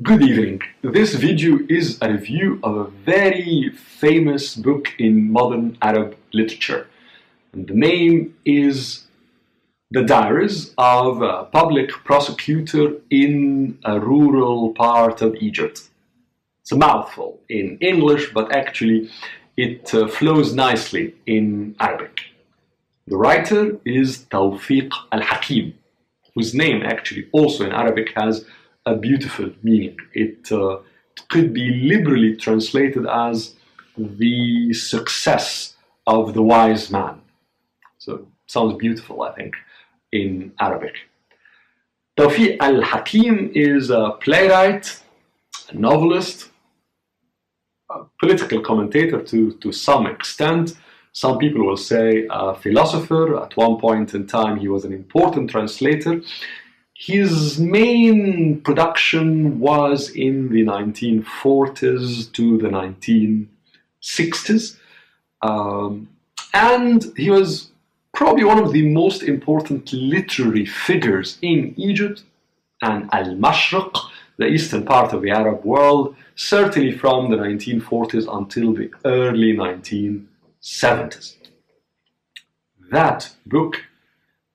Good evening. This video is a review of a very famous book in modern Arab literature. And the name is The Diaries of a Public Prosecutor in a Rural Part of Egypt. It's a mouthful in English, but actually it uh, flows nicely in Arabic. The writer is Tawfiq al-Hakim, whose name actually also in Arabic has a beautiful meaning. It, uh, could be liberally translated as the success of the wise man. So sounds beautiful, I think, in Arabic. Tawfiq al-Hakim is a playwright, a novelist, a political commentator to, to some extent. Some people will say a philosopher. At one point in time, he was an important translator. His main production was in the 1940s to the 1960s. Um, and he was probably one of the most important literary figures in Egypt and Al Mashriq, the eastern part of the Arab world, certainly from the 1940s until the early 1970s. That book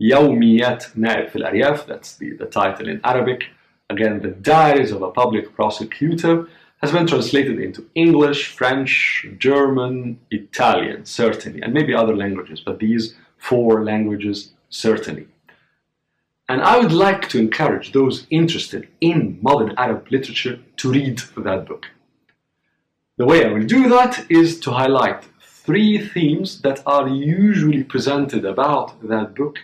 Yawmiyat Naib fil Aryaf, that's the, the title in Arabic. Again, The Diaries of a Public Prosecutor has been translated into English, French, German, Italian, certainly, and maybe other languages, but these four languages, certainly. And I would like to encourage those interested in modern Arab literature to read that book. The way I will do that is to highlight three themes that are usually presented about that book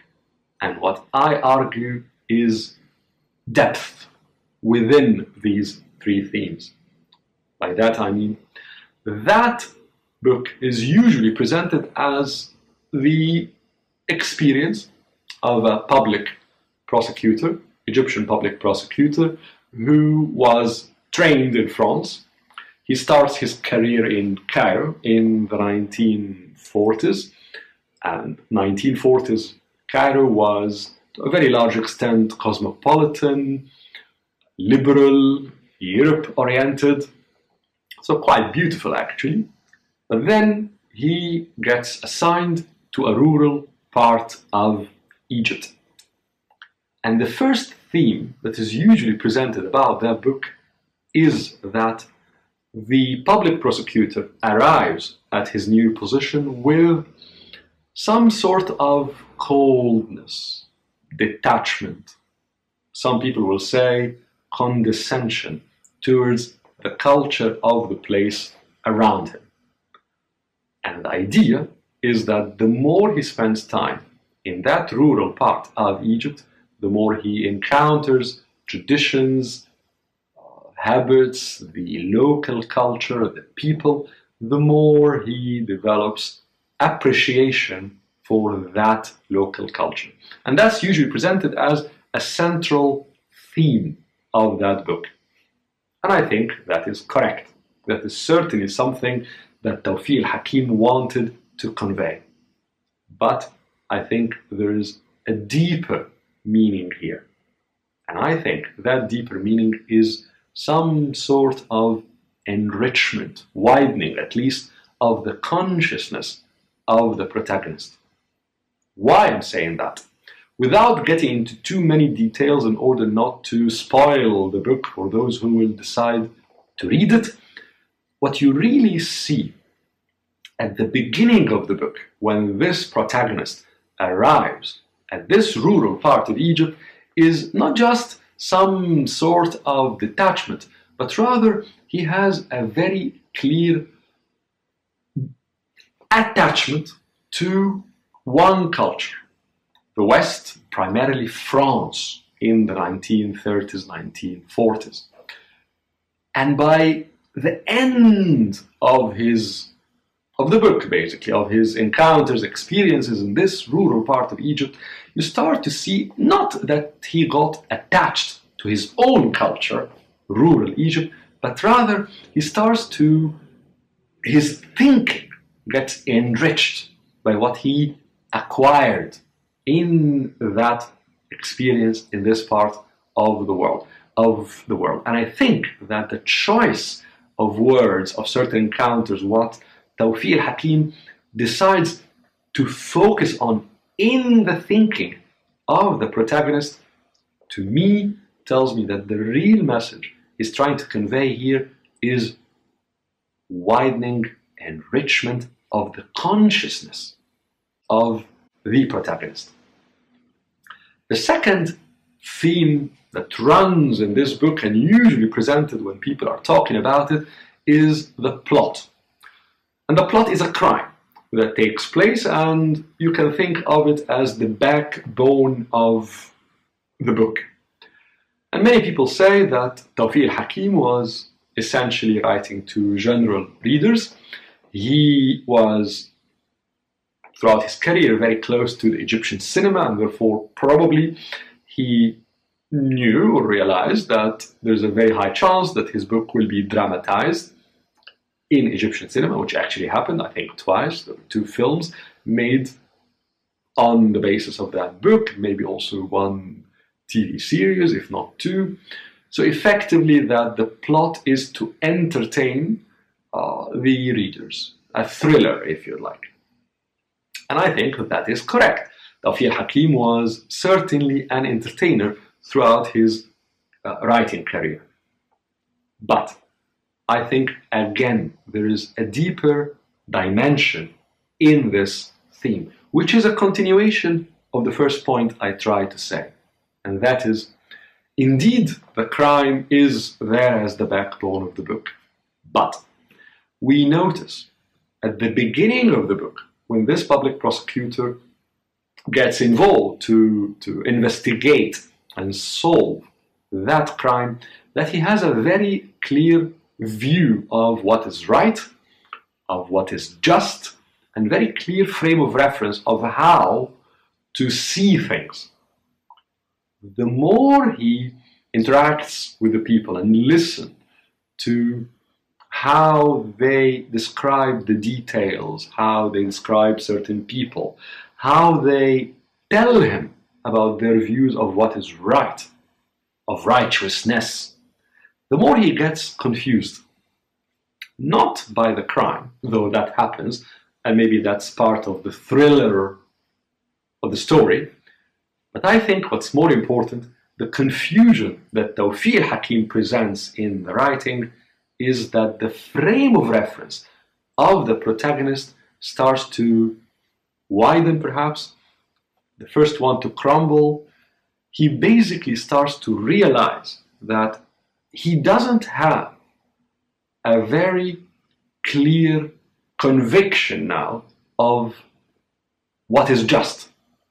and what I argue is depth within these three themes. By that I mean that book is usually presented as the experience of a public prosecutor, Egyptian public prosecutor, who was trained in France. He starts his career in Cairo in the 1940s, and 1940s Cairo was, to a very large extent, cosmopolitan, liberal, Europe oriented, so quite beautiful actually. But then he gets assigned to a rural part of Egypt. And the first theme that is usually presented about that book is that the public prosecutor arrives at his new position with some sort of coldness, detachment. Some people will say condescension towards the culture of the place around him. And the idea is that the more he spends time in that rural part of Egypt, the more he encounters traditions, uh, habits, the local culture, the people, the more he develops appreciation for that local culture. And that's usually presented as a central theme of that book. And I think that is correct. That is certainly something that Tawfiq Hakim wanted to convey. But I think there is a deeper meaning here. And I think that deeper meaning is some sort of enrichment, widening at least, of the consciousness of the protagonist. Why I'm saying that? Without getting into too many details in order not to spoil the book for those who will decide to read it, what you really see at the beginning of the book, when this protagonist arrives at this rural part of Egypt, is not just some sort of detachment, but rather he has a very clear attachment to one culture. The West, primarily France, in the 1930s, 1940s. And by the end of his of the book, basically, of his encounters, experiences in this rural part of Egypt, you start to see not that he got attached to his own culture, rural Egypt, but rather he starts to, his thinking gets enriched by what he acquired in that experience in this part of the world. of the world. And I think that the choice of words, of certain encounters, what Tawfiq Hakim decides to focus on in the thinking of the protagonist, to me, tells me that the real message he's trying to convey here is widening enrichment of the consciousness of the protagonist. The second theme that runs in this book and usually presented when people are talking about it is the plot. And the plot is a crime that takes place, and you can think of it as the backbone of the book. And many people say that Tawfiq Hakim was essentially writing to general readers. He was, throughout his career, very close to the Egyptian cinema, and therefore, probably he knew or realized that there's a very high chance that his book will be dramatized in Egyptian cinema, which actually happened, I think, twice. There were two films made on the basis of that book, maybe also one TV series, if not two. So effectively, that the plot is to entertain uh, the readers, a thriller, if you like. And I think that that is correct. Tawfiq Hakim was certainly an entertainer throughout his uh, writing career. But I think again there is a deeper dimension in this theme, which is a continuation of the first point I tried to say, and that is indeed the crime is there as the backbone of the book. But we notice at the beginning of the book, when this public prosecutor gets involved to, to investigate and solve that crime, that he has a very clear view of what is right, of what is just, and very clear frame of reference of how to see things. The more he interacts with the people and listen to how they describe the details, how they describe certain people, how they tell him about their views of what is right, of righteousness, the more he gets confused. Not by the crime, though that happens, and maybe that's part of the thriller of the story, but I think what's more important, the confusion that Tawfiq Hakim presents in the writing is that the frame of reference of the protagonist starts to widen perhaps the first one to crumble, he basically starts to realize that he doesn't have a very clear conviction now of what is just,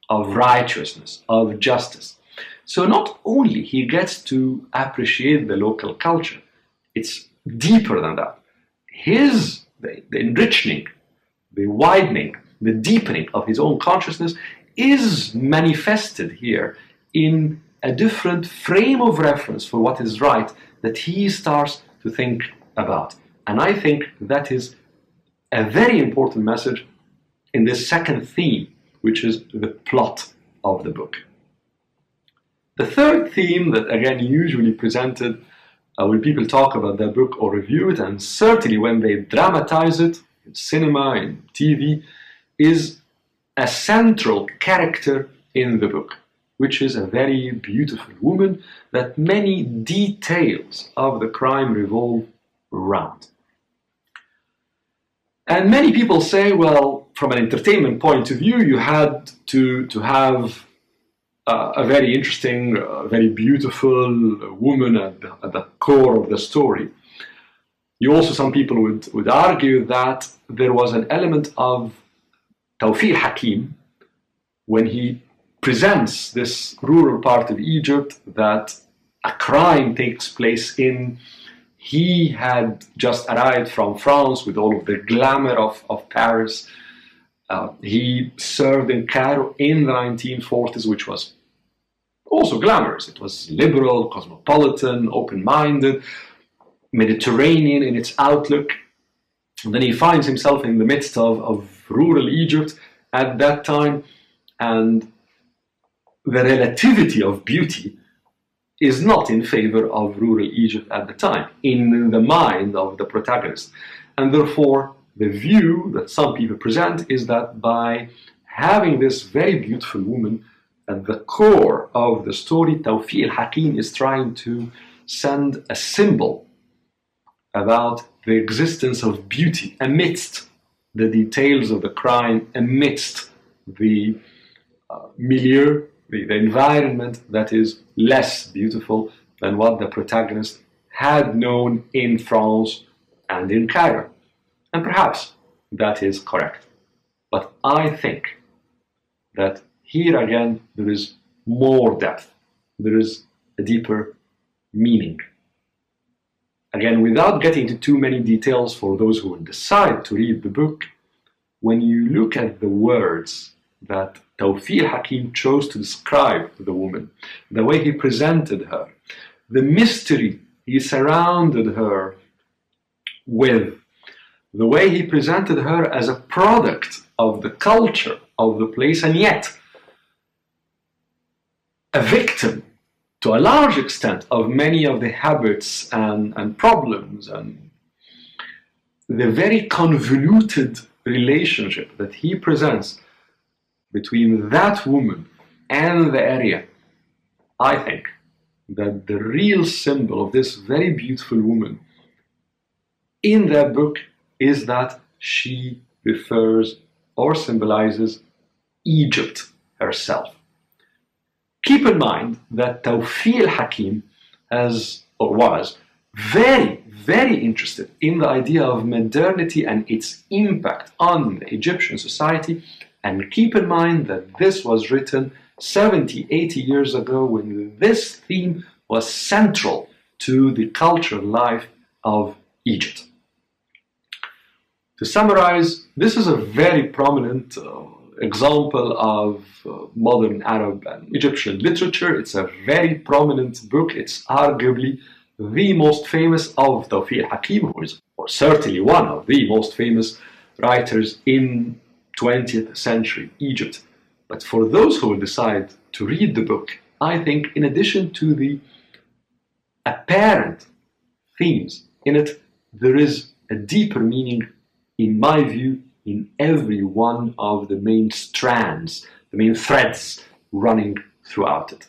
of righteousness, of justice. So not only he gets to appreciate the local culture, it's deeper than that. His the, the enriching, the widening, the deepening of his own consciousness is manifested here in a different frame of reference for what is right that he starts to think about. And I think that is a very important message in this second theme, which is the plot of the book. The third theme that, again, usually presented uh, when people talk about their book or review it, and certainly when they dramatize it in cinema, in TV, is a central character in the book, which is a very beautiful woman that many details of the crime revolve around. And many people say, well, from an entertainment point of view, you had to, to have uh, a very interesting, uh, very beautiful woman at the, at the core of the story. You also, some people would, would argue that there was an element of Tawfiq Hakim, when he presents this rural part of Egypt that a crime takes place in, he had just arrived from France with all of the glamour of, of Paris. Uh, he served in Cairo in the 1940s, which was also glamorous. It was liberal, cosmopolitan, open minded, Mediterranean in its outlook. And then he finds himself in the midst of, of rural Egypt at that time, and the relativity of beauty is not in favor of rural Egypt at the time, in the mind of the protagonist. And therefore, the view that some people present is that by having this very beautiful woman at the core of the story, Tawfiq al-Hakim is trying to send a symbol about the existence of beauty amidst the details of the crime, amidst the uh, milieu, the, the environment that is less beautiful than what the protagonist had known in France and in Cairo. And perhaps that is correct. But I think that here again there is more depth, there is a deeper meaning. Again, without getting into too many details for those who decide to read the book, when you look at the words that Tawfiq Hakim chose to describe the woman, the way he presented her, the mystery he surrounded her with, the way he presented her as a product of the culture of the place, and yet a victim to a large extent of many of the habits and, and problems and the very convoluted relationship that he presents between that woman and the area, I think that the real symbol of this very beautiful woman in that book is that she refers or symbolizes Egypt herself. Keep in mind that Tawfiq al-Hakim has or was very, very interested in the idea of modernity and its impact on Egyptian society. And keep in mind that this was written 70, 80 years ago when this theme was central to the cultural life of Egypt. To summarize, this is a very prominent uh, example of uh, modern Arab and Egyptian literature. It's a very prominent book. It's arguably the most famous of Tawfiq Hakim, who is or certainly one of the most famous writers in 20th century Egypt. But for those who will decide to read the book, I think in addition to the apparent themes in it, there is a deeper meaning, in my view, in every one of the main strands, the main threads running throughout it.